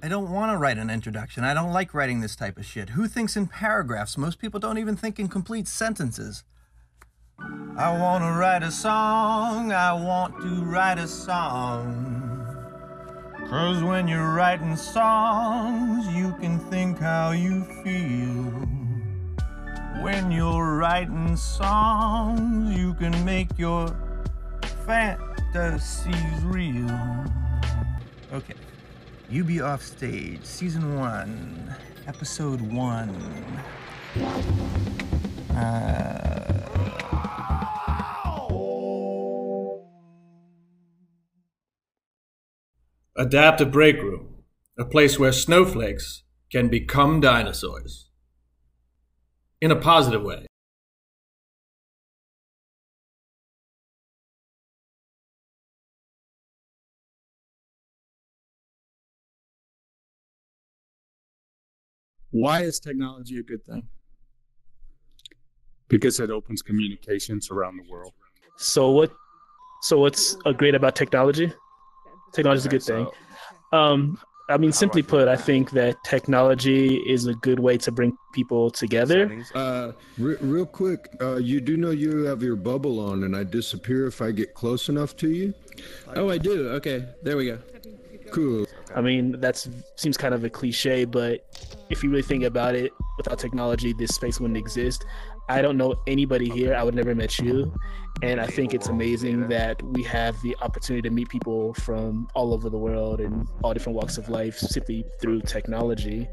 I don't want to write an introduction. I don't like writing this type of shit. Who thinks in paragraphs? Most people don't even think in complete sentences. I want to write a song. I want to write a song. Cause when you're writing songs, you can think how you feel. When you're writing songs, you can make your fantasies real. Okay. You Be Off Stage, Season 1, Episode 1. Uh... Adaptive Break Room, a place where snowflakes can become dinosaurs. In a positive way. Why is technology a good thing? Because it opens communications around the world. So what? So what's uh, great about technology? Technology is a good thing. Um, I mean, simply put, I think that technology is a good way to bring people together. Uh, re- real quick, uh, you do know you have your bubble on, and I disappear if I get close enough to you. Oh, I do. Okay, there we go. Cool. I mean, that seems kind of a cliche, but if you really think about it, without technology, this space wouldn't exist. I don't know anybody here. I would never met you. And I think it's amazing that we have the opportunity to meet people from all over the world and all different walks of life simply through technology.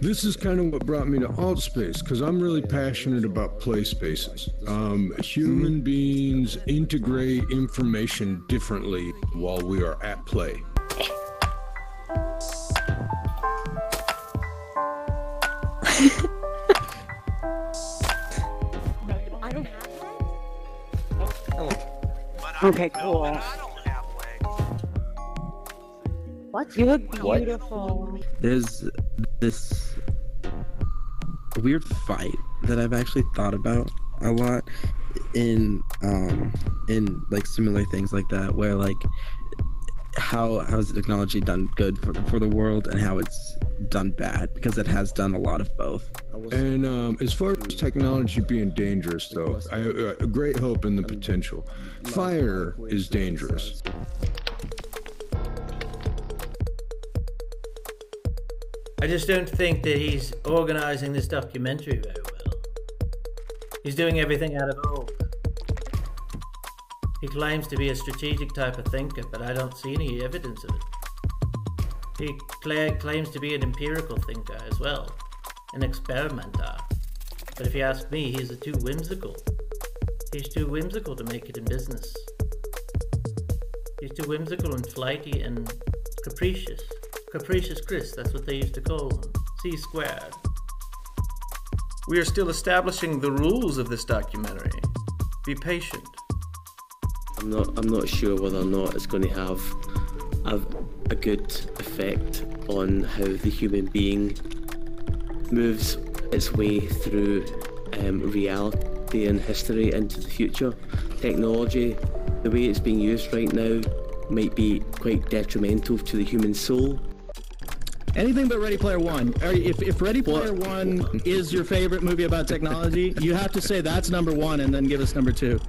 This is kind of what brought me to Altspace because I'm really passionate about play spaces. Um, human beings integrate information differently while we are at play. Okay, cool. What? You look beautiful. There's this weird fight that I've actually thought about a lot in um in like similar things like that where like how has technology done good for, for the world and how it's done bad because it has done a lot of both And um, as far as technology being dangerous, though, I uh, great hope in the potential. Fire is dangerous. I just don't think that he's organizing this documentary very well. He's doing everything out of old. He claims to be a strategic type of thinker, but I don't see any evidence of it. He cla- claims to be an empirical thinker as well, an experimenter. But if you ask me, he's too whimsical. He's too whimsical to make it in business. He's too whimsical and flighty and capricious. Capricious Chris, that's what they used to call him. C squared. We are still establishing the rules of this documentary. Be patient. I'm not. I'm not sure whether or not it's going to have a, a good effect on how the human being moves its way through um, reality and history into the future. Technology, the way it's being used right now, might be quite detrimental to the human soul. Anything but Ready Player One. If, if Ready Player One is your favorite movie about technology, you have to say that's number one and then give us number two.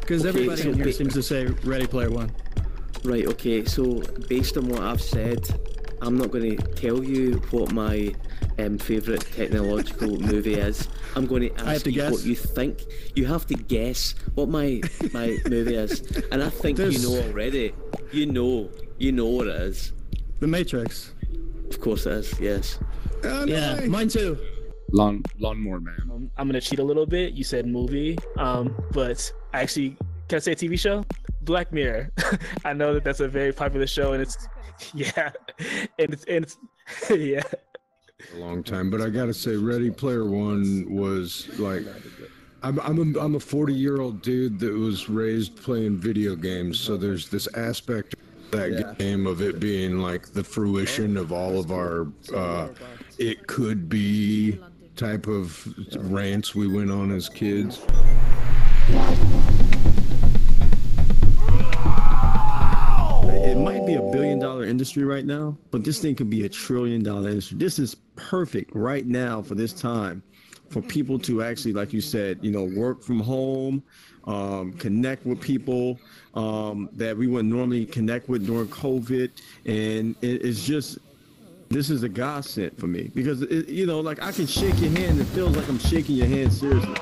Because everybody in here seems to say Ready Player One. Right, okay, so based on what I've said, I'm not going to tell you what my um, favourite technological movie is. I'm going to ask to you guess? what you think. You have to guess what my my movie is. And I think There's- you know already. You know. You know what it is. The Matrix. Of course it is, yes. Yeah, mine too. Lawn Lawnmower Man. Um, I'm gonna cheat a little bit. You said movie, um, but actually, can I say TV show? Black Mirror. I know that that's a very popular show, and it's yeah, and it's and it's yeah. a long time, but I gotta say, Ready Player One was like, I'm I'm a, I'm a 40 year old dude that was raised playing video games, so there's this aspect of that game of it being like the fruition of all of our uh, it could be type of rants we went on as kids. It might be a billion dollar industry right now, but this thing could be a trillion dollar industry. This is perfect right now for this time for people to actually, like you said, you know, work from home, um, connect with people um, that we wouldn't normally connect with during COVID. And it, it's just, this is a godsend for me because, it, you know, like I can shake your hand. It feels like I'm shaking your hand seriously.